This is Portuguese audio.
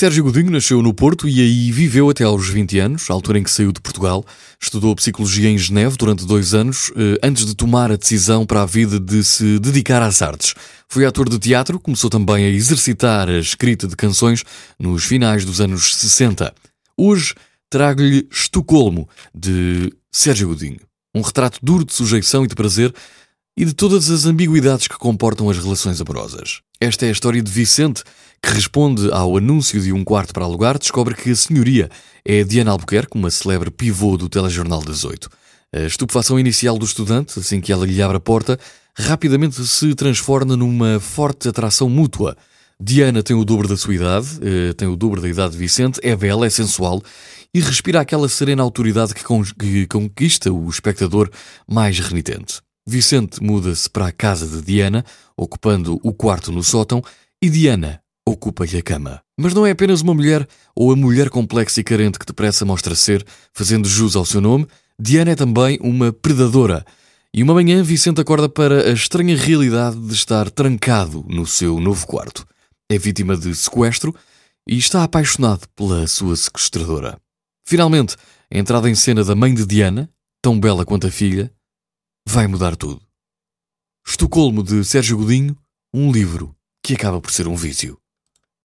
Sérgio Godinho nasceu no Porto e aí viveu até aos 20 anos, altura em que saiu de Portugal. Estudou Psicologia em Geneve durante dois anos, eh, antes de tomar a decisão para a vida de se dedicar às artes. Foi ator de teatro, começou também a exercitar a escrita de canções nos finais dos anos 60. Hoje trago-lhe Estocolmo, de Sérgio Godinho. Um retrato duro de sujeição e de prazer e de todas as ambiguidades que comportam as relações amorosas. Esta é a história de Vicente, que responde ao anúncio de um quarto para alugar, descobre que a senhoria é Diana Albuquerque, uma celebre pivô do telejornal das oito. A estupefação inicial do estudante, assim que ela lhe abre a porta, rapidamente se transforma numa forte atração mútua. Diana tem o dobro da sua idade, eh, tem o dobro da idade de Vicente, é bela, é sensual e respira aquela serena autoridade que, que conquista o espectador mais renitente. Vicente muda-se para a casa de Diana, ocupando o quarto no sótão, e Diana ocupa-lhe a cama. Mas não é apenas uma mulher ou a mulher complexa e carente que depressa mostra ser, fazendo jus ao seu nome, Diana é também uma predadora. E uma manhã Vicente acorda para a estranha realidade de estar trancado no seu novo quarto. É vítima de sequestro e está apaixonado pela sua sequestradora. Finalmente, a entrada em cena da mãe de Diana, tão bela quanto a filha, vai mudar tudo. Estocolmo de Sérgio Godinho, um livro que acaba por ser um vício.